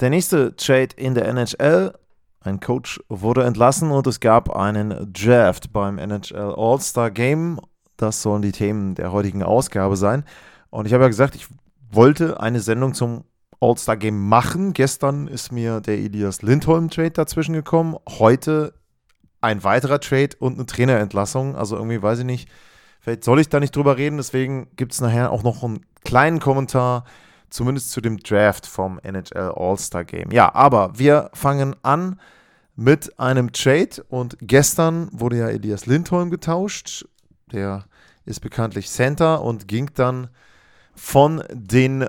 Der nächste Trade in der NHL. Ein Coach wurde entlassen und es gab einen Draft beim NHL All-Star Game. Das sollen die Themen der heutigen Ausgabe sein. Und ich habe ja gesagt, ich wollte eine Sendung zum All-Star Game machen. Gestern ist mir der Elias Lindholm Trade dazwischen gekommen. Heute ein weiterer Trade und eine Trainerentlassung. Also irgendwie weiß ich nicht Vielleicht soll ich da nicht drüber reden, deswegen gibt es nachher auch noch einen kleinen Kommentar, zumindest zu dem Draft vom NHL All-Star Game. Ja, aber wir fangen an mit einem Trade und gestern wurde ja Elias Lindholm getauscht. Der ist bekanntlich Center und ging dann von den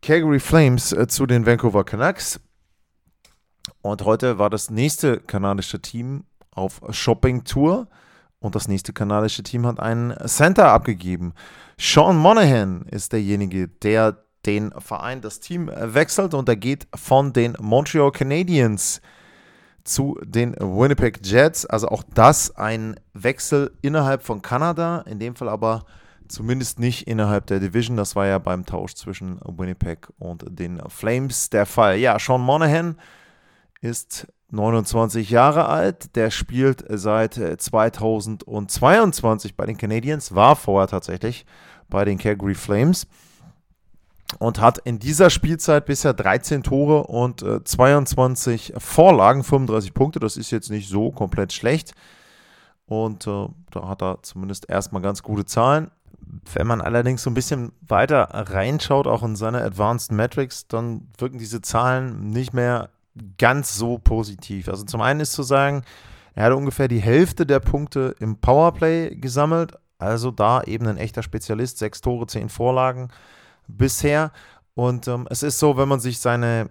Calgary Flames äh, zu den Vancouver Canucks. Und heute war das nächste kanadische Team auf Shopping-Tour. Und das nächste kanadische Team hat einen Center abgegeben. Sean Monahan ist derjenige, der den Verein, das Team wechselt und er geht von den Montreal Canadiens zu den Winnipeg Jets. Also auch das ein Wechsel innerhalb von Kanada, in dem Fall aber zumindest nicht innerhalb der Division. Das war ja beim Tausch zwischen Winnipeg und den Flames der Fall. Ja, Sean Monahan ist 29 Jahre alt. Der spielt seit 2022 äh, bei den Canadiens, war vorher tatsächlich bei den Calgary Flames und hat in dieser Spielzeit bisher 13 Tore und äh, 22 Vorlagen, 35 Punkte. Das ist jetzt nicht so komplett schlecht. Und äh, da hat er zumindest erstmal ganz gute Zahlen. Wenn man allerdings so ein bisschen weiter reinschaut, auch in seine Advanced Metrics, dann wirken diese Zahlen nicht mehr ganz so positiv. Also zum einen ist zu sagen, er hat ungefähr die Hälfte der Punkte im Powerplay gesammelt, also da eben ein echter Spezialist, sechs Tore, zehn Vorlagen bisher. Und ähm, es ist so, wenn man sich seine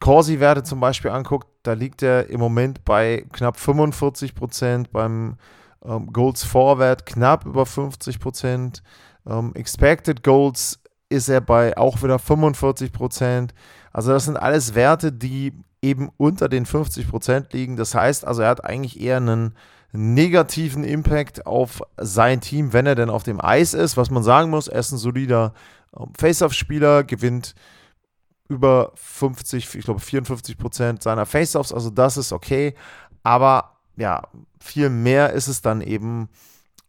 Corsi-Werte zum Beispiel anguckt, da liegt er im Moment bei knapp 45 Prozent, beim ähm, Goals Vorwert knapp über 50 Prozent, ähm, Expected Goals ist er bei auch wieder 45 Prozent. Also das sind alles Werte, die eben unter den 50 Prozent liegen. Das heißt also, er hat eigentlich eher einen negativen Impact auf sein Team, wenn er denn auf dem Eis ist. Was man sagen muss, er ist ein solider ähm, Face-Off-Spieler, gewinnt über 50, ich glaube 54 Prozent seiner Face-Offs. Also das ist okay. Aber ja, viel mehr ist es dann eben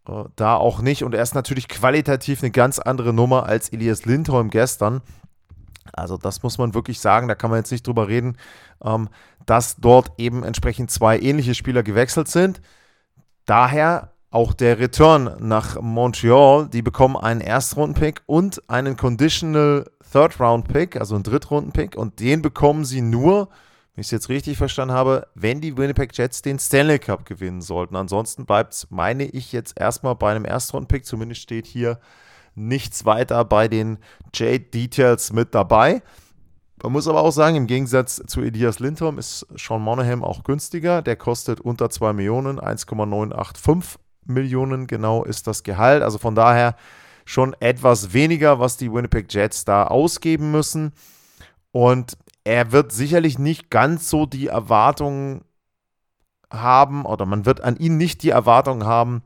äh, da auch nicht. Und er ist natürlich qualitativ eine ganz andere Nummer als Elias Lindholm gestern. Also das muss man wirklich sagen, da kann man jetzt nicht drüber reden, ähm, dass dort eben entsprechend zwei ähnliche Spieler gewechselt sind. Daher auch der Return nach Montreal. Die bekommen einen Erstrunden-Pick und einen Conditional Third-Round-Pick, also einen Drittrunden-Pick. Und den bekommen sie nur, wenn ich es jetzt richtig verstanden habe, wenn die Winnipeg Jets den Stanley Cup gewinnen sollten. Ansonsten bleibt es, meine ich, jetzt erstmal bei einem Erstrunden-Pick. Zumindest steht hier nichts weiter bei den Jade-Details mit dabei. Man muss aber auch sagen, im Gegensatz zu Elias Lindholm ist Sean Monahan auch günstiger. Der kostet unter 2 Millionen, 1,985 Millionen genau ist das Gehalt. Also von daher schon etwas weniger, was die Winnipeg Jets da ausgeben müssen. Und er wird sicherlich nicht ganz so die Erwartungen haben, oder man wird an ihn nicht die Erwartungen haben,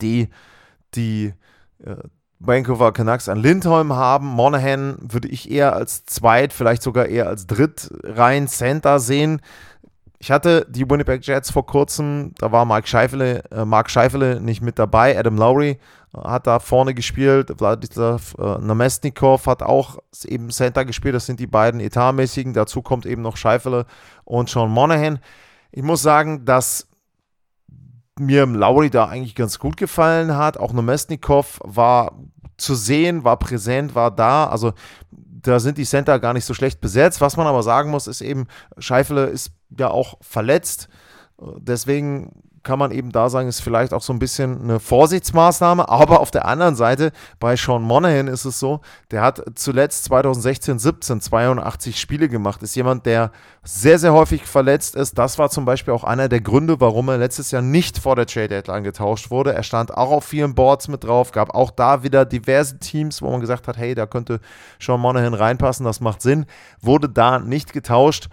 die die äh, Vancouver Canucks an Lindholm haben. Monahan würde ich eher als Zweit, vielleicht sogar eher als Drittreihen Center sehen. Ich hatte die Winnipeg Jets vor kurzem, da war Mark Scheifele, äh, Mark Scheifele nicht mit dabei. Adam Lowry äh, hat da vorne gespielt. Vladislav äh, Namestnikov hat auch eben Center gespielt. Das sind die beiden etatmäßigen. Dazu kommt eben noch Scheifele und Sean Monahan. Ich muss sagen, dass mir Lauri da eigentlich ganz gut gefallen hat. Auch Nomesnikov war zu sehen, war präsent, war da. Also da sind die Center gar nicht so schlecht besetzt. Was man aber sagen muss, ist eben, Scheifele ist ja auch verletzt. Deswegen kann man eben da sagen, ist vielleicht auch so ein bisschen eine Vorsichtsmaßnahme. Aber auf der anderen Seite, bei Sean Monahan ist es so, der hat zuletzt 2016, 17 82 Spiele gemacht. Ist jemand, der sehr, sehr häufig verletzt ist. Das war zum Beispiel auch einer der Gründe, warum er letztes Jahr nicht vor der Trade Deadline getauscht wurde. Er stand auch auf vielen Boards mit drauf, gab auch da wieder diverse Teams, wo man gesagt hat, hey, da könnte Sean Monahan reinpassen, das macht Sinn. Wurde da nicht getauscht.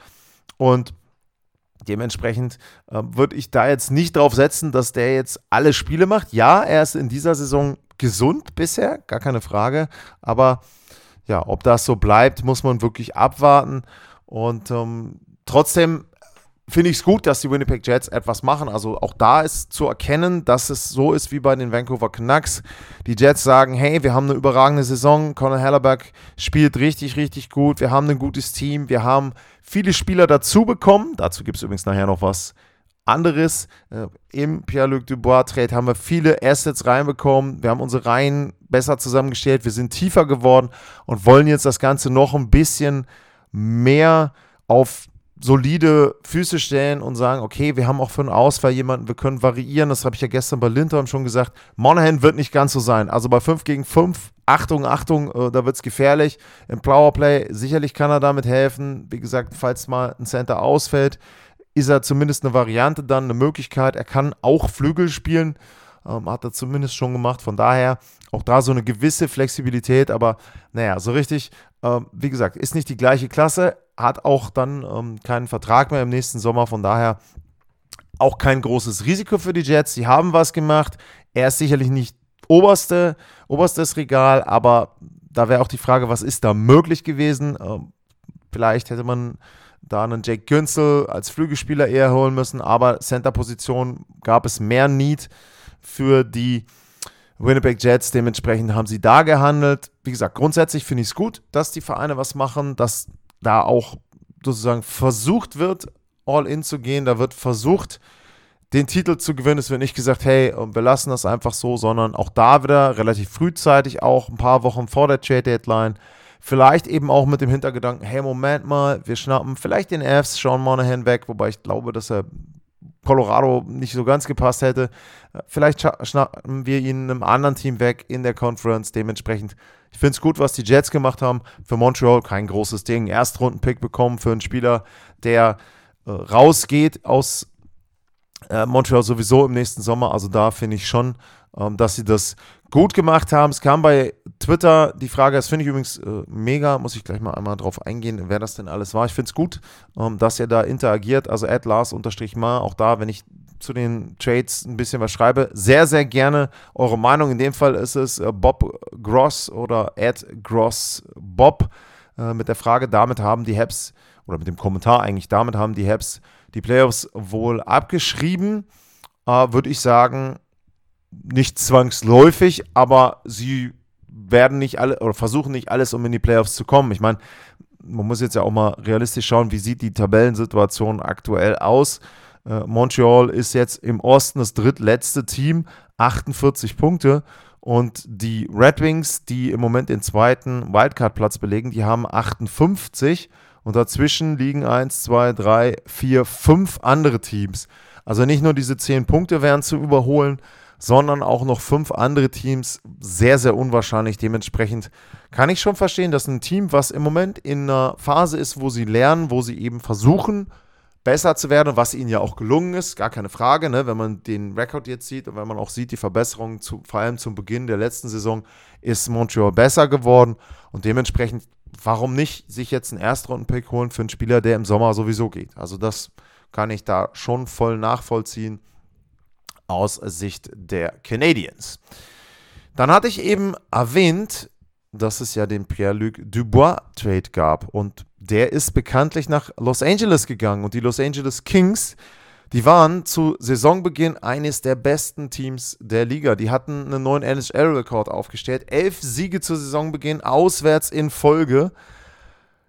Und Dementsprechend äh, würde ich da jetzt nicht drauf setzen, dass der jetzt alle Spiele macht. Ja, er ist in dieser Saison gesund bisher, gar keine Frage. Aber ja, ob das so bleibt, muss man wirklich abwarten. Und ähm, trotzdem finde ich es gut, dass die Winnipeg Jets etwas machen. Also auch da ist zu erkennen, dass es so ist wie bei den Vancouver Canucks. Die Jets sagen, hey, wir haben eine überragende Saison. Conor Hellerberg spielt richtig, richtig gut. Wir haben ein gutes Team. Wir haben viele Spieler dazu bekommen. Dazu gibt es übrigens nachher noch was anderes. Äh, Im Pierre-Luc Dubois-Trade haben wir viele Assets reinbekommen. Wir haben unsere Reihen besser zusammengestellt. Wir sind tiefer geworden und wollen jetzt das Ganze noch ein bisschen mehr auf solide Füße stellen und sagen, okay, wir haben auch für einen Ausfall jemanden, wir können variieren. Das habe ich ja gestern bei Lindholm schon gesagt. Monahan wird nicht ganz so sein. Also bei 5 gegen 5, Achtung, Achtung, äh, da wird es gefährlich. Im Powerplay, sicherlich kann er damit helfen. Wie gesagt, falls mal ein Center ausfällt, ist er zumindest eine Variante dann, eine Möglichkeit. Er kann auch Flügel spielen. Ähm, hat er zumindest schon gemacht. Von daher auch da so eine gewisse Flexibilität. Aber naja, so richtig, ähm, wie gesagt, ist nicht die gleiche Klasse hat auch dann ähm, keinen Vertrag mehr im nächsten Sommer. Von daher auch kein großes Risiko für die Jets. Sie haben was gemacht. Er ist sicherlich nicht oberste, oberstes Regal, aber da wäre auch die Frage, was ist da möglich gewesen? Ähm, vielleicht hätte man da einen Jake Günzel als Flügelspieler eher holen müssen, aber Center-Position gab es mehr Need für die Winnipeg Jets. Dementsprechend haben sie da gehandelt. Wie gesagt, grundsätzlich finde ich es gut, dass die Vereine was machen, dass da auch sozusagen versucht wird, all in zu gehen. Da wird versucht, den Titel zu gewinnen. Es wird nicht gesagt, hey, wir lassen das einfach so, sondern auch da wieder relativ frühzeitig, auch ein paar Wochen vor der Trade Deadline. Vielleicht eben auch mit dem Hintergedanken, hey, Moment mal, wir schnappen vielleicht den Fs Sean Monahan weg, wobei ich glaube, dass er Colorado nicht so ganz gepasst hätte. Vielleicht schnappen wir ihn einem anderen Team weg in der Conference. Dementsprechend ich finde es gut, was die Jets gemacht haben. Für Montreal kein großes Ding. Erstrunden-Pick bekommen für einen Spieler, der äh, rausgeht aus äh, Montreal sowieso im nächsten Sommer. Also da finde ich schon, ähm, dass sie das gut gemacht haben. Es kam bei Twitter die Frage, das finde ich übrigens äh, mega, muss ich gleich mal einmal drauf eingehen, wer das denn alles war. Ich finde es gut, ähm, dass er da interagiert. Also Lars-Mar, auch da, wenn ich zu den Trades ein bisschen was schreibe, sehr, sehr gerne eure Meinung. In dem Fall ist es äh, Bob Gross oder Ed Gross Bob äh, mit der Frage, damit haben die Habs, oder mit dem Kommentar eigentlich, damit haben die Habs die Playoffs wohl abgeschrieben. Äh, Würde ich sagen, nicht zwangsläufig, aber sie werden nicht alle oder versuchen nicht alles, um in die Playoffs zu kommen. Ich meine, man muss jetzt ja auch mal realistisch schauen, wie sieht die Tabellensituation aktuell aus. Äh, Montreal ist jetzt im Osten das drittletzte Team, 48 Punkte. Und die Red Wings, die im Moment den zweiten Wildcard-Platz belegen, die haben 58. Und dazwischen liegen 1, 2, 3, 4, 5 andere Teams. Also nicht nur diese 10 Punkte wären zu überholen, sondern auch noch fünf andere Teams. Sehr, sehr unwahrscheinlich. Dementsprechend kann ich schon verstehen, dass ein Team, was im Moment in einer Phase ist, wo sie lernen, wo sie eben versuchen, besser zu werden, was ihnen ja auch gelungen ist, gar keine Frage, ne? wenn man den Rekord jetzt sieht und wenn man auch sieht, die Verbesserungen, zu, vor allem zum Beginn der letzten Saison, ist Montreal besser geworden und dementsprechend, warum nicht sich jetzt einen Erstrunden-Pick holen für einen Spieler, der im Sommer sowieso geht. Also das kann ich da schon voll nachvollziehen aus Sicht der Canadiens. Dann hatte ich eben erwähnt, dass es ja den Pierre-Luc Dubois-Trade gab und der ist bekanntlich nach Los Angeles gegangen und die Los Angeles Kings, die waren zu Saisonbeginn eines der besten Teams der Liga. Die hatten einen neuen NHL-Rekord aufgestellt. Elf Siege zu Saisonbeginn, auswärts in Folge.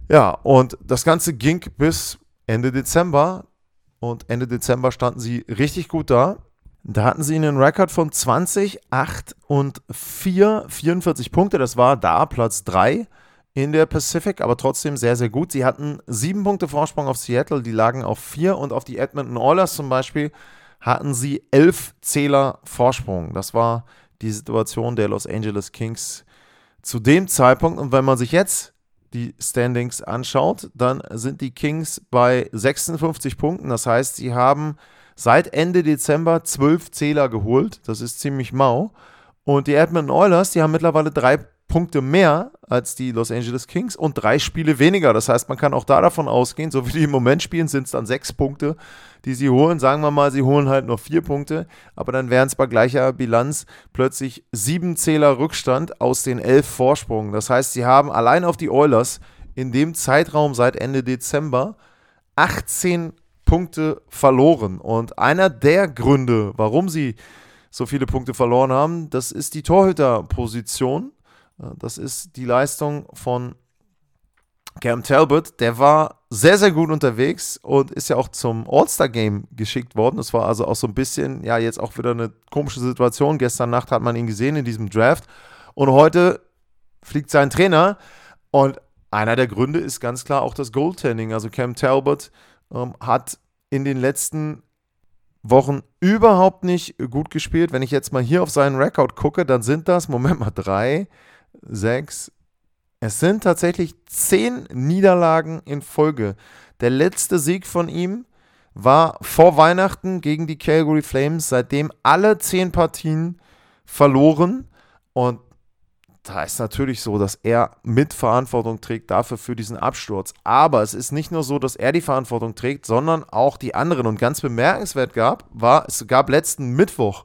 Ja, und das Ganze ging bis Ende Dezember. Und Ende Dezember standen sie richtig gut da. Da hatten sie einen Rekord von 20, 8 und 4, 44 Punkte. Das war da Platz 3 in der Pacific, aber trotzdem sehr, sehr gut. Sie hatten sieben Punkte Vorsprung auf Seattle, die lagen auf vier und auf die Edmonton Oilers zum Beispiel hatten sie elf Zähler Vorsprung. Das war die Situation der Los Angeles Kings zu dem Zeitpunkt. Und wenn man sich jetzt die Standings anschaut, dann sind die Kings bei 56 Punkten. Das heißt, sie haben seit Ende Dezember zwölf Zähler geholt. Das ist ziemlich mau. Und die Edmonton Oilers, die haben mittlerweile drei Punkte mehr als die Los Angeles Kings und drei Spiele weniger. Das heißt, man kann auch da davon ausgehen, so wie die im Moment spielen, sind es dann sechs Punkte, die sie holen. Sagen wir mal, sie holen halt nur vier Punkte, aber dann wären es bei gleicher Bilanz plötzlich sieben Zähler Rückstand aus den elf Vorsprungen. Das heißt, sie haben allein auf die Oilers in dem Zeitraum seit Ende Dezember 18 Punkte verloren. Und einer der Gründe, warum sie so viele Punkte verloren haben, das ist die Torhüterposition. Das ist die Leistung von Cam Talbot. Der war sehr, sehr gut unterwegs und ist ja auch zum All-Star-Game geschickt worden. Das war also auch so ein bisschen, ja, jetzt auch wieder eine komische Situation. Gestern Nacht hat man ihn gesehen in diesem Draft. Und heute fliegt sein Trainer. Und einer der Gründe ist ganz klar auch das Goaltending. Also Cam Talbot ähm, hat in den letzten Wochen überhaupt nicht gut gespielt. Wenn ich jetzt mal hier auf seinen Rekord gucke, dann sind das, Moment mal, drei, sechs. Es sind tatsächlich zehn Niederlagen in Folge. Der letzte Sieg von ihm war vor Weihnachten gegen die Calgary Flames, seitdem alle zehn Partien verloren. Und da ist natürlich so, dass er Mitverantwortung trägt dafür für diesen Absturz. Aber es ist nicht nur so, dass er die Verantwortung trägt, sondern auch die anderen. Und ganz bemerkenswert gab, war, es gab letzten Mittwoch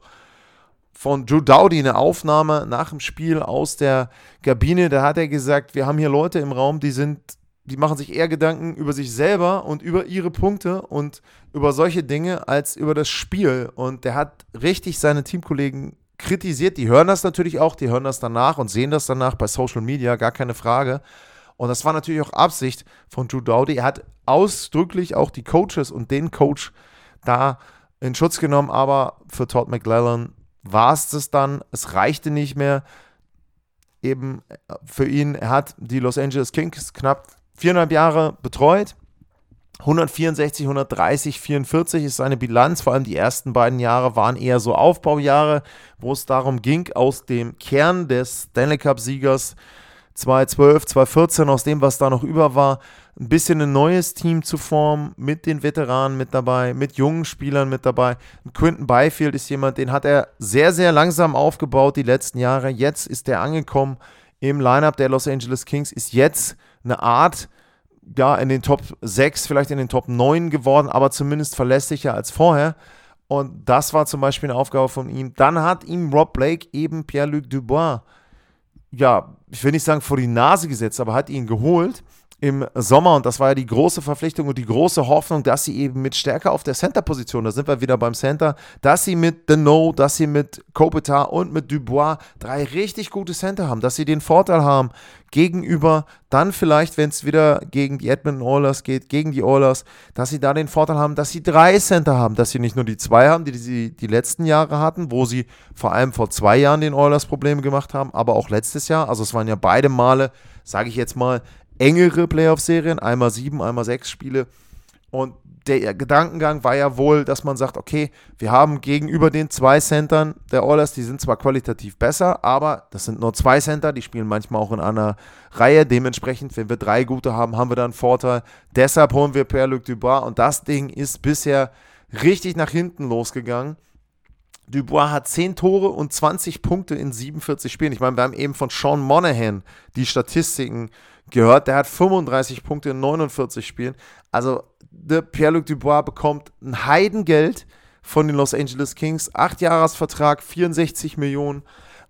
von Drew Dowdy eine Aufnahme nach dem Spiel aus der Kabine. Da hat er gesagt, wir haben hier Leute im Raum, die sind, die machen sich eher Gedanken über sich selber und über ihre Punkte und über solche Dinge als über das Spiel. Und der hat richtig seine Teamkollegen kritisiert. Die hören das natürlich auch, die hören das danach und sehen das danach bei Social Media, gar keine Frage. Und das war natürlich auch Absicht von Drew Dowdy. Er hat ausdrücklich auch die Coaches und den Coach da in Schutz genommen, aber für Todd McLellan war es das dann. Es reichte nicht mehr. Eben für ihn, er hat die Los Angeles Kings knapp viereinhalb Jahre betreut. 164, 130, 44 ist seine Bilanz. Vor allem die ersten beiden Jahre waren eher so Aufbaujahre, wo es darum ging, aus dem Kern des Stanley Cup-Siegers 2012, 2014, aus dem, was da noch über war, ein bisschen ein neues Team zu formen, mit den Veteranen mit dabei, mit jungen Spielern mit dabei. Quinton Byfield ist jemand, den hat er sehr, sehr langsam aufgebaut die letzten Jahre. Jetzt ist er angekommen im Lineup der Los Angeles Kings, ist jetzt eine Art, ja, in den Top 6, vielleicht in den Top 9 geworden, aber zumindest verlässlicher als vorher. Und das war zum Beispiel eine Aufgabe von ihm. Dann hat ihm Rob Blake eben Pierre-Luc Dubois, ja, ich will nicht sagen vor die Nase gesetzt, aber hat ihn geholt im Sommer. Und das war ja die große Verpflichtung und die große Hoffnung, dass sie eben mit Stärke auf der Center-Position, da sind wir wieder beim Center, dass sie mit Deneau, dass sie mit Kopitar und mit Dubois drei richtig gute Center haben, dass sie den Vorteil haben gegenüber dann vielleicht, wenn es wieder gegen die Edmonton Oilers geht, gegen die Oilers, dass sie da den Vorteil haben, dass sie drei Center haben, dass sie nicht nur die zwei haben, die sie die letzten Jahre hatten, wo sie vor allem vor zwei Jahren den Oilers Probleme gemacht haben, aber auch letztes Jahr, also es waren ja beide Male, sage ich jetzt mal, engere Playoff-Serien, einmal sieben, einmal sechs Spiele. Und der Gedankengang war ja wohl, dass man sagt, okay, wir haben gegenüber den zwei Centern der Oilers, die sind zwar qualitativ besser, aber das sind nur zwei Center, die spielen manchmal auch in einer Reihe. Dementsprechend, wenn wir drei gute haben, haben wir dann einen Vorteil. Deshalb holen wir Pierre-Luc Dubois und das Ding ist bisher richtig nach hinten losgegangen. Dubois hat 10 Tore und 20 Punkte in 47 Spielen. Ich meine, wir haben eben von Sean Monahan die Statistiken gehört. Der hat 35 Punkte in 49 Spielen. Also Pierre-Luc Dubois bekommt ein Heidengeld von den Los Angeles Kings. Acht Jahresvertrag, 64 Millionen.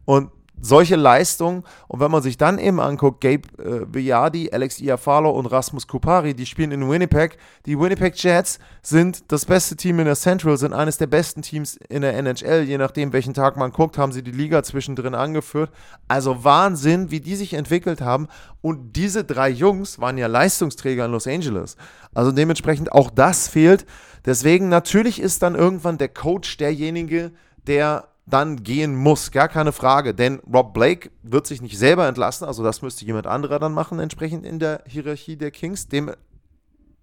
Und solche Leistungen. Und wenn man sich dann eben anguckt, Gabe äh, Villardi, Alex Iafalo und Rasmus Kupari, die spielen in Winnipeg. Die Winnipeg Jets sind das beste Team in der Central, sind eines der besten Teams in der NHL. Je nachdem, welchen Tag man guckt, haben sie die Liga zwischendrin angeführt. Also Wahnsinn, wie die sich entwickelt haben. Und diese drei Jungs waren ja Leistungsträger in Los Angeles. Also dementsprechend auch das fehlt. Deswegen natürlich ist dann irgendwann der Coach derjenige, der dann gehen muss, gar keine Frage. Denn Rob Blake wird sich nicht selber entlassen, also das müsste jemand anderer dann machen, entsprechend in der Hierarchie der Kings. Dem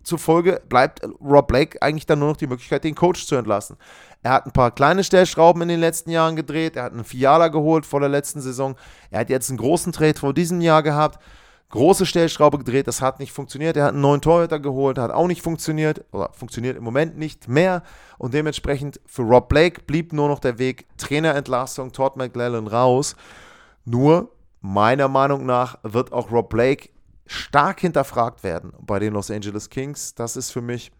zufolge bleibt Rob Blake eigentlich dann nur noch die Möglichkeit, den Coach zu entlassen. Er hat ein paar kleine Stellschrauben in den letzten Jahren gedreht. Er hat einen Fiala geholt vor der letzten Saison. Er hat jetzt einen großen Trade vor diesem Jahr gehabt. Große Stellschraube gedreht, das hat nicht funktioniert. Er hat einen neuen Torhüter geholt, hat auch nicht funktioniert oder funktioniert im Moment nicht mehr. Und dementsprechend für Rob Blake blieb nur noch der Weg Trainerentlassung, Todd McLellan raus. Nur meiner Meinung nach wird auch Rob Blake stark hinterfragt werden bei den Los Angeles Kings. Das ist für mich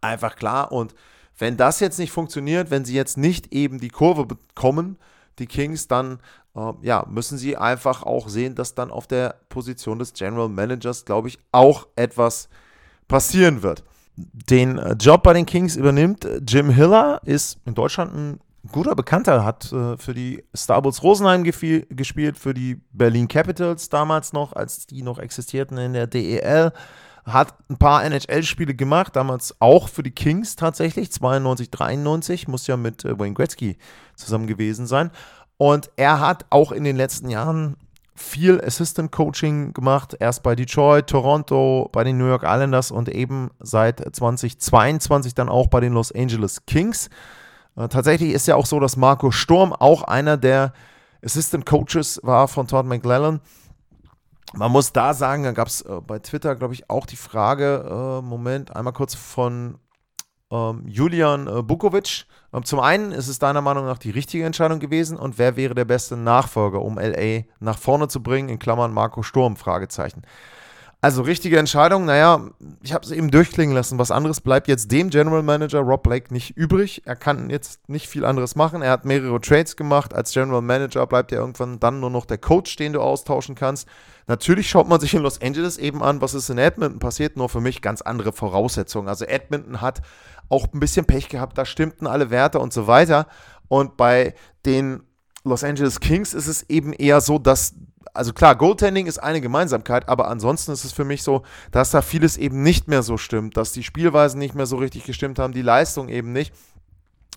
einfach klar. Und wenn das jetzt nicht funktioniert, wenn sie jetzt nicht eben die Kurve bekommen, die Kings, dann ja, müssen sie einfach auch sehen, dass dann auf der Position des General Managers, glaube ich, auch etwas passieren wird. Den äh, Job bei den Kings übernimmt äh, Jim Hiller, ist in Deutschland ein guter Bekannter, hat äh, für die Starbucks Rosenheim gespielt, für die Berlin Capitals damals noch, als die noch existierten in der DEL hat ein paar NHL-Spiele gemacht, damals auch für die Kings tatsächlich, 92, 93, muss ja mit Wayne Gretzky zusammen gewesen sein. Und er hat auch in den letzten Jahren viel Assistant Coaching gemacht, erst bei Detroit, Toronto, bei den New York Islanders und eben seit 2022 dann auch bei den Los Angeles Kings. Äh, tatsächlich ist ja auch so, dass Marco Sturm auch einer der Assistant Coaches war von Todd McLellan. Man muss da sagen, da gab es äh, bei Twitter, glaube ich, auch die Frage, äh, Moment, einmal kurz von Julian äh, Bukovic. Ähm, zum einen ist es deiner Meinung nach die richtige Entscheidung gewesen und wer wäre der beste Nachfolger, um LA nach vorne zu bringen, in Klammern Marco Sturm, Fragezeichen. Also richtige Entscheidung, naja, ich habe es eben durchklingen lassen. Was anderes bleibt jetzt dem General Manager Rob Blake nicht übrig. Er kann jetzt nicht viel anderes machen. Er hat mehrere Trades gemacht. Als General Manager bleibt ja irgendwann dann nur noch der Coach, den du austauschen kannst. Natürlich schaut man sich in Los Angeles eben an, was ist in Edmonton passiert, nur für mich ganz andere Voraussetzungen. Also Edmonton hat auch ein bisschen Pech gehabt, da stimmten alle Werte und so weiter. Und bei den Los Angeles Kings ist es eben eher so, dass also klar, Goaltending ist eine Gemeinsamkeit, aber ansonsten ist es für mich so, dass da vieles eben nicht mehr so stimmt, dass die Spielweisen nicht mehr so richtig gestimmt haben, die Leistung eben nicht.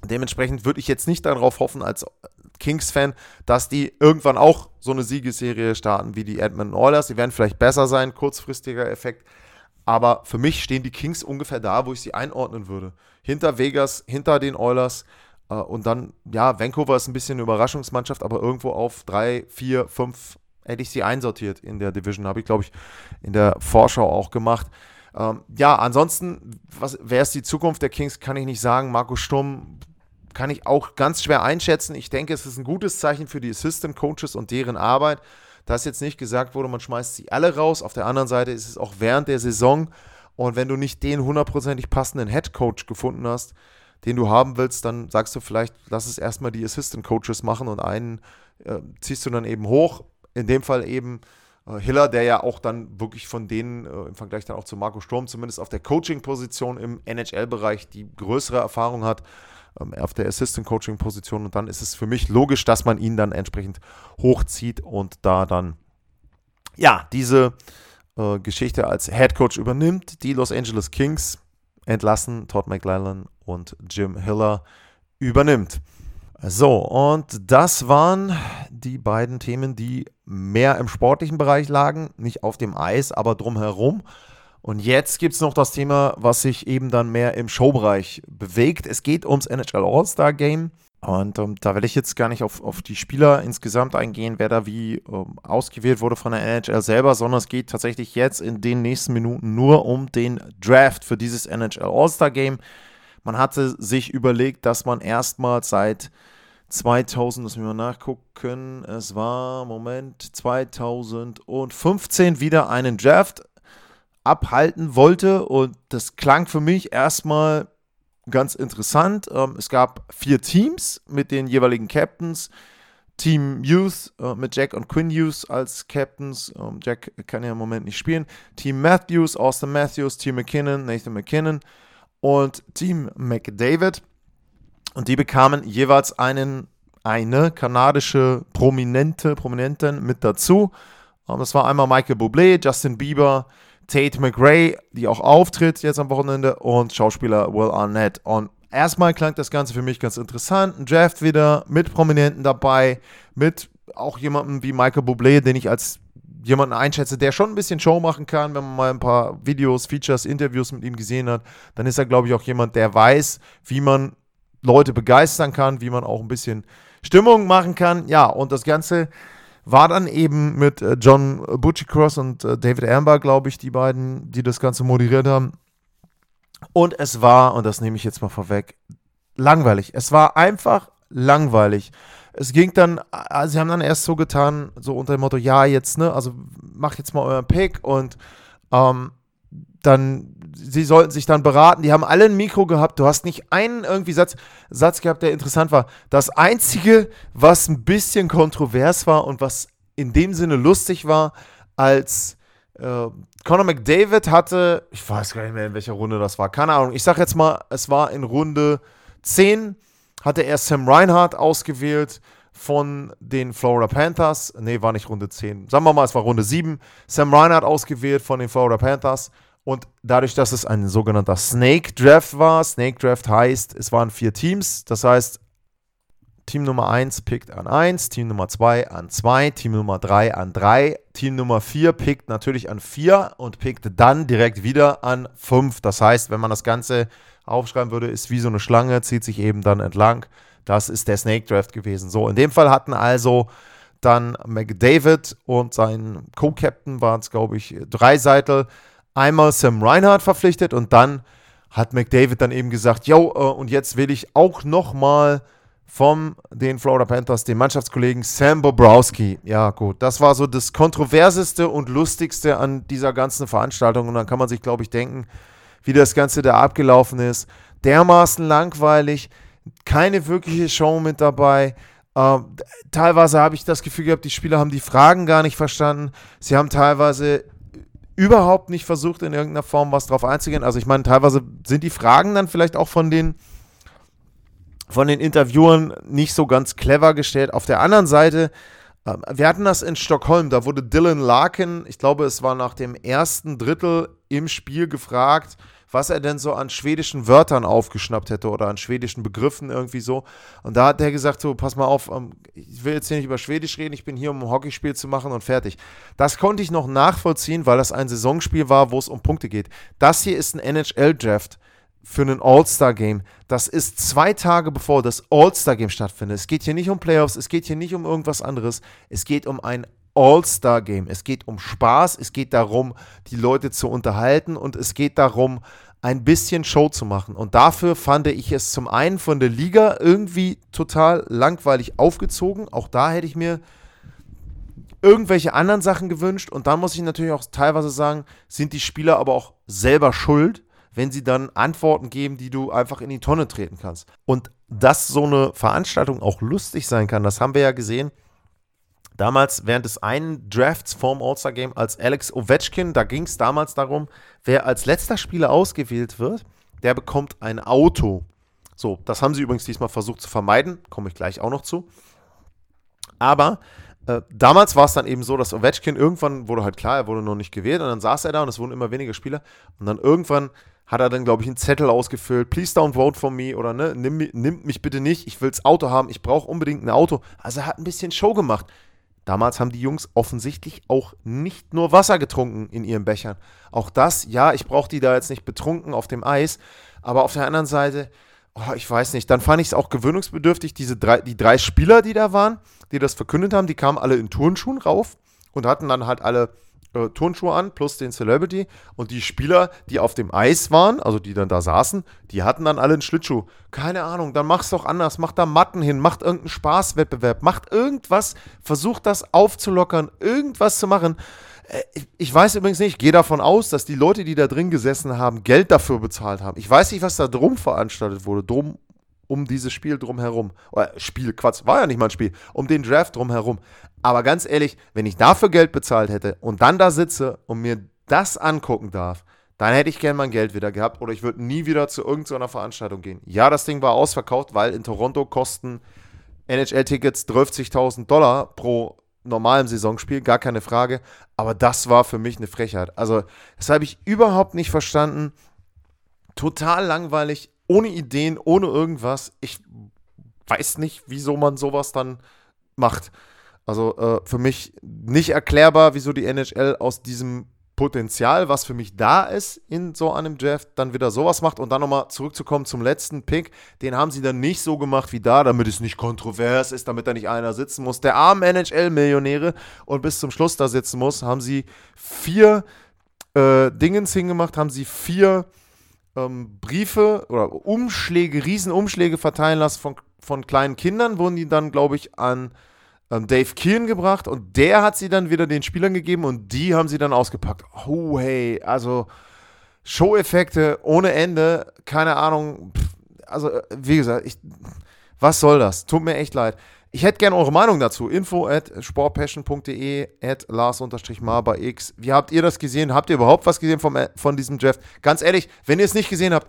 Dementsprechend würde ich jetzt nicht darauf hoffen, als Kings-Fan, dass die irgendwann auch so eine Siegesserie starten wie die Edmonton Oilers. Die werden vielleicht besser sein, kurzfristiger Effekt. Aber für mich stehen die Kings ungefähr da, wo ich sie einordnen würde. Hinter Vegas, hinter den Oilers. Äh, und dann, ja, Vancouver ist ein bisschen eine Überraschungsmannschaft, aber irgendwo auf drei, vier, fünf hätte ich sie einsortiert in der Division. Habe ich, glaube ich, in der Vorschau auch gemacht. Ähm, ja, ansonsten, was, wer ist die Zukunft der Kings, kann ich nicht sagen. Marco Sturm kann ich auch ganz schwer einschätzen. Ich denke, es ist ein gutes Zeichen für die Assistant Coaches und deren Arbeit dass jetzt nicht gesagt wurde, man schmeißt sie alle raus. Auf der anderen Seite ist es auch während der Saison. Und wenn du nicht den hundertprozentig passenden Head Coach gefunden hast, den du haben willst, dann sagst du vielleicht, lass es erstmal die Assistant Coaches machen und einen äh, ziehst du dann eben hoch. In dem Fall eben äh, Hiller, der ja auch dann wirklich von denen äh, im Vergleich dann auch zu Marco Sturm zumindest auf der Coaching-Position im NHL-Bereich die größere Erfahrung hat auf der Assistant Coaching Position und dann ist es für mich logisch, dass man ihn dann entsprechend hochzieht und da dann ja diese äh, Geschichte als Head Coach übernimmt. Die Los Angeles Kings entlassen Todd McLellan und Jim Hiller übernimmt. So, und das waren die beiden Themen, die mehr im sportlichen Bereich lagen, nicht auf dem Eis, aber drumherum. Und jetzt gibt es noch das Thema, was sich eben dann mehr im Showbereich bewegt. Es geht ums NHL All-Star Game. Und ähm, da will ich jetzt gar nicht auf, auf die Spieler insgesamt eingehen, wer da wie ähm, ausgewählt wurde von der NHL selber, sondern es geht tatsächlich jetzt in den nächsten Minuten nur um den Draft für dieses NHL All-Star Game. Man hatte sich überlegt, dass man erstmals seit 2000, lass mich mal nachgucken, es war, Moment, 2015 wieder einen Draft abhalten wollte. Und das klang für mich erstmal ganz interessant. Ähm, es gab vier Teams mit den jeweiligen Captains. Team Youth äh, mit Jack und Quinn Hughes als Captains. Ähm, Jack kann ja im Moment nicht spielen. Team Matthews, Austin Matthews, Team McKinnon, Nathan McKinnon und Team McDavid. Und die bekamen jeweils einen, eine kanadische Prominente, Prominenten mit dazu. Ähm, das war einmal Michael Bublé, Justin Bieber, Tate McRae, die auch auftritt jetzt am Wochenende, und Schauspieler Will Arnett. Und erstmal klang das Ganze für mich ganz interessant. Ein Draft wieder mit Prominenten dabei, mit auch jemandem wie Michael Bublé, den ich als jemanden einschätze, der schon ein bisschen Show machen kann, wenn man mal ein paar Videos, Features, Interviews mit ihm gesehen hat, dann ist er, glaube ich, auch jemand, der weiß, wie man Leute begeistern kann, wie man auch ein bisschen Stimmung machen kann. Ja, und das Ganze war dann eben mit äh, John Butchicross und äh, David Amber, glaube ich, die beiden, die das Ganze moderiert haben. Und es war, und das nehme ich jetzt mal vorweg, langweilig. Es war einfach langweilig. Es ging dann, also sie haben dann erst so getan, so unter dem Motto, ja, jetzt, ne, also macht jetzt mal euren Pick und ähm, dann, sie sollten sich dann beraten. Die haben alle ein Mikro gehabt. Du hast nicht einen irgendwie Satz, Satz gehabt, der interessant war. Das Einzige, was ein bisschen kontrovers war und was in dem Sinne lustig war, als äh, Conor McDavid hatte, ich weiß gar nicht mehr, in welcher Runde das war, keine Ahnung. Ich sag jetzt mal, es war in Runde 10, hatte er Sam Reinhardt ausgewählt von den Florida Panthers. Nee, war nicht Runde 10. Sagen wir mal, es war Runde 7. Sam Reinhardt ausgewählt von den Florida Panthers. Und dadurch, dass es ein sogenannter Snake Draft war, Snake Draft heißt, es waren vier Teams. Das heißt, Team Nummer 1 pickt an 1, Team Nummer 2 an 2, Team Nummer 3 an 3, Team Nummer 4 pickt natürlich an 4 und pickt dann direkt wieder an 5. Das heißt, wenn man das Ganze aufschreiben würde, ist wie so eine Schlange, zieht sich eben dann entlang. Das ist der Snake Draft gewesen. So, in dem Fall hatten also dann McDavid und sein Co-Captain waren es, glaube ich, drei Seitel, einmal Sam Reinhardt verpflichtet und dann hat McDavid dann eben gesagt, yo, äh, und jetzt will ich auch noch mal von den Florida Panthers, den Mannschaftskollegen Sam Bobrowski. Ja, gut, das war so das Kontroverseste und Lustigste an dieser ganzen Veranstaltung. Und dann kann man sich, glaube ich, denken, wie das Ganze da abgelaufen ist. Dermaßen langweilig, keine wirkliche Show mit dabei. Ähm, teilweise habe ich das Gefühl gehabt, die Spieler haben die Fragen gar nicht verstanden. Sie haben teilweise überhaupt nicht versucht, in irgendeiner Form was drauf einzugehen. Also ich meine, teilweise sind die Fragen dann vielleicht auch von den von den Interviewern nicht so ganz clever gestellt. Auf der anderen Seite, äh, wir hatten das in Stockholm, da wurde Dylan Larkin, ich glaube, es war nach dem ersten Drittel im Spiel gefragt, was er denn so an schwedischen Wörtern aufgeschnappt hätte oder an schwedischen Begriffen irgendwie so. Und da hat er gesagt, so, pass mal auf, ähm, ich will jetzt hier nicht über Schwedisch reden, ich bin hier, um ein Hockeyspiel zu machen und fertig. Das konnte ich noch nachvollziehen, weil das ein Saisonspiel war, wo es um Punkte geht. Das hier ist ein NHL-Draft für ein All-Star-Game. Das ist zwei Tage bevor das All-Star-Game stattfindet. Es geht hier nicht um Playoffs, es geht hier nicht um irgendwas anderes. Es geht um ein All-Star-Game. Es geht um Spaß, es geht darum, die Leute zu unterhalten und es geht darum, ein bisschen Show zu machen. Und dafür fand ich es zum einen von der Liga irgendwie total langweilig aufgezogen. Auch da hätte ich mir irgendwelche anderen Sachen gewünscht. Und dann muss ich natürlich auch teilweise sagen, sind die Spieler aber auch selber schuld, wenn sie dann Antworten geben, die du einfach in die Tonne treten kannst. Und dass so eine Veranstaltung auch lustig sein kann, das haben wir ja gesehen. Damals während des einen Drafts vorm All-Star Game als Alex Ovechkin, da ging es damals darum, wer als letzter Spieler ausgewählt wird, der bekommt ein Auto. So, das haben sie übrigens diesmal versucht zu vermeiden, komme ich gleich auch noch zu. Aber äh, damals war es dann eben so, dass Ovechkin irgendwann wurde halt klar, er wurde noch nicht gewählt und dann saß er da und es wurden immer weniger Spieler und dann irgendwann hat er dann, glaube ich, einen Zettel ausgefüllt. Please don't vote for me oder ne, nimm, nimm mich bitte nicht, ich will das Auto haben, ich brauche unbedingt ein Auto. Also er hat ein bisschen Show gemacht. Damals haben die Jungs offensichtlich auch nicht nur Wasser getrunken in ihren Bechern. Auch das, ja, ich brauche die da jetzt nicht betrunken auf dem Eis, aber auf der anderen Seite, oh, ich weiß nicht, dann fand ich es auch gewöhnungsbedürftig, diese drei, die drei Spieler, die da waren, die das verkündet haben, die kamen alle in Turnschuhen rauf und hatten dann halt alle äh, Turnschuhe an plus den Celebrity und die Spieler, die auf dem Eis waren, also die dann da saßen, die hatten dann alle einen Schlittschuh. Keine Ahnung, dann mach's doch anders, macht da Matten hin, macht irgendeinen Spaßwettbewerb, macht irgendwas, versucht das aufzulockern, irgendwas zu machen. Äh, ich weiß übrigens nicht, ich gehe davon aus, dass die Leute, die da drin gesessen haben, Geld dafür bezahlt haben. Ich weiß nicht, was da drum veranstaltet wurde, drum um dieses Spiel drumherum. Oder Spiel, Quatsch, war ja nicht mal ein Spiel, um den Draft drumherum. Aber ganz ehrlich, wenn ich dafür Geld bezahlt hätte und dann da sitze und mir das angucken darf, dann hätte ich gern mein Geld wieder gehabt oder ich würde nie wieder zu irgendeiner Veranstaltung gehen. Ja, das Ding war ausverkauft, weil in Toronto kosten NHL-Tickets 30.000 Dollar pro normalem Saisonspiel, gar keine Frage. Aber das war für mich eine Frechheit. Also, das habe ich überhaupt nicht verstanden. Total langweilig, ohne Ideen, ohne irgendwas. Ich weiß nicht, wieso man sowas dann macht. Also äh, für mich nicht erklärbar, wieso die NHL aus diesem Potenzial, was für mich da ist in so einem Draft, dann wieder sowas macht und dann nochmal zurückzukommen zum letzten Pick, den haben sie dann nicht so gemacht wie da, damit es nicht kontrovers ist, damit da nicht einer sitzen muss. Der armen NHL-Millionäre und bis zum Schluss da sitzen muss, haben sie vier äh, Dingens hingemacht, haben sie vier ähm, Briefe oder Umschläge, Riesenumschläge verteilen lassen von, von kleinen Kindern, wurden die dann, glaube ich, an ähm, Dave Keehan gebracht und der hat sie dann wieder den Spielern gegeben und die haben sie dann ausgepackt. Oh, hey, also Show-Effekte ohne Ende, keine Ahnung. also, äh, wie gesagt, ich, was soll das? Tut mir echt leid. Ich hätte gerne eure Meinung dazu. Info at sportpassion.de at Lars-Mar bei X. Wie habt ihr das gesehen? Habt ihr überhaupt was gesehen vom, äh, von diesem Draft? Ganz ehrlich, wenn ihr es nicht gesehen habt,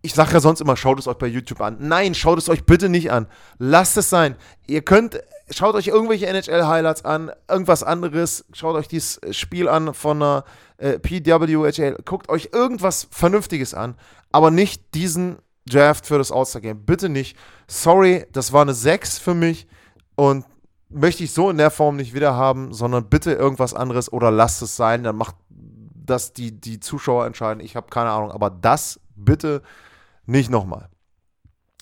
ich sage ja sonst immer, schaut es euch bei YouTube an. Nein, schaut es euch bitte nicht an. Lasst es sein. Ihr könnt, schaut euch irgendwelche NHL-Highlights an, irgendwas anderes. Schaut euch dieses Spiel an von einer äh, PWHL. Guckt euch irgendwas Vernünftiges an, aber nicht diesen Draft für das All-Star-Game. Bitte nicht. Sorry, das war eine 6 für mich und möchte ich so in der Form nicht wieder haben, sondern bitte irgendwas anderes oder lasst es sein. Dann macht das die, die Zuschauer entscheiden. Ich habe keine Ahnung, aber das bitte nicht nochmal.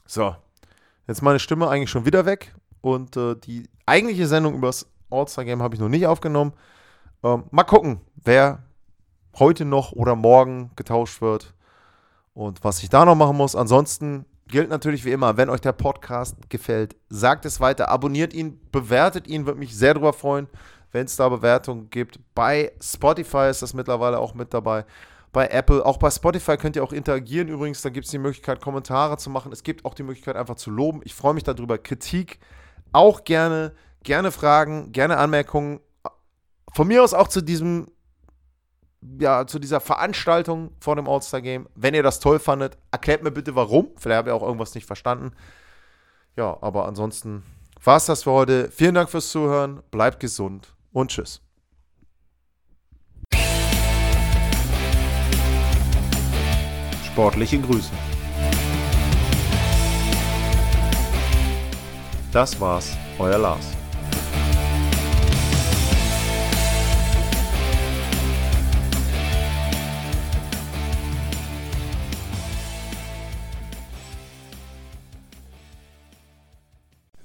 So, jetzt meine Stimme eigentlich schon wieder weg und äh, die eigentliche Sendung über das All-Star-Game habe ich noch nicht aufgenommen. Ähm, mal gucken, wer heute noch oder morgen getauscht wird und was ich da noch machen muss. Ansonsten gilt natürlich wie immer, wenn euch der Podcast gefällt, sagt es weiter, abonniert ihn, bewertet ihn, würde mich sehr darüber freuen, wenn es da Bewertungen gibt. Bei Spotify ist das mittlerweile auch mit dabei bei Apple. Auch bei Spotify könnt ihr auch interagieren übrigens. Da gibt es die Möglichkeit, Kommentare zu machen. Es gibt auch die Möglichkeit, einfach zu loben. Ich freue mich darüber. Kritik auch gerne. Gerne Fragen, gerne Anmerkungen. Von mir aus auch zu diesem, ja, zu dieser Veranstaltung vor dem All-Star-Game. Wenn ihr das toll fandet, erklärt mir bitte warum. Vielleicht habt ihr auch irgendwas nicht verstanden. Ja, aber ansonsten war es das für heute. Vielen Dank fürs Zuhören. Bleibt gesund und tschüss. Sportliche Grüße. Das war's, euer Lars.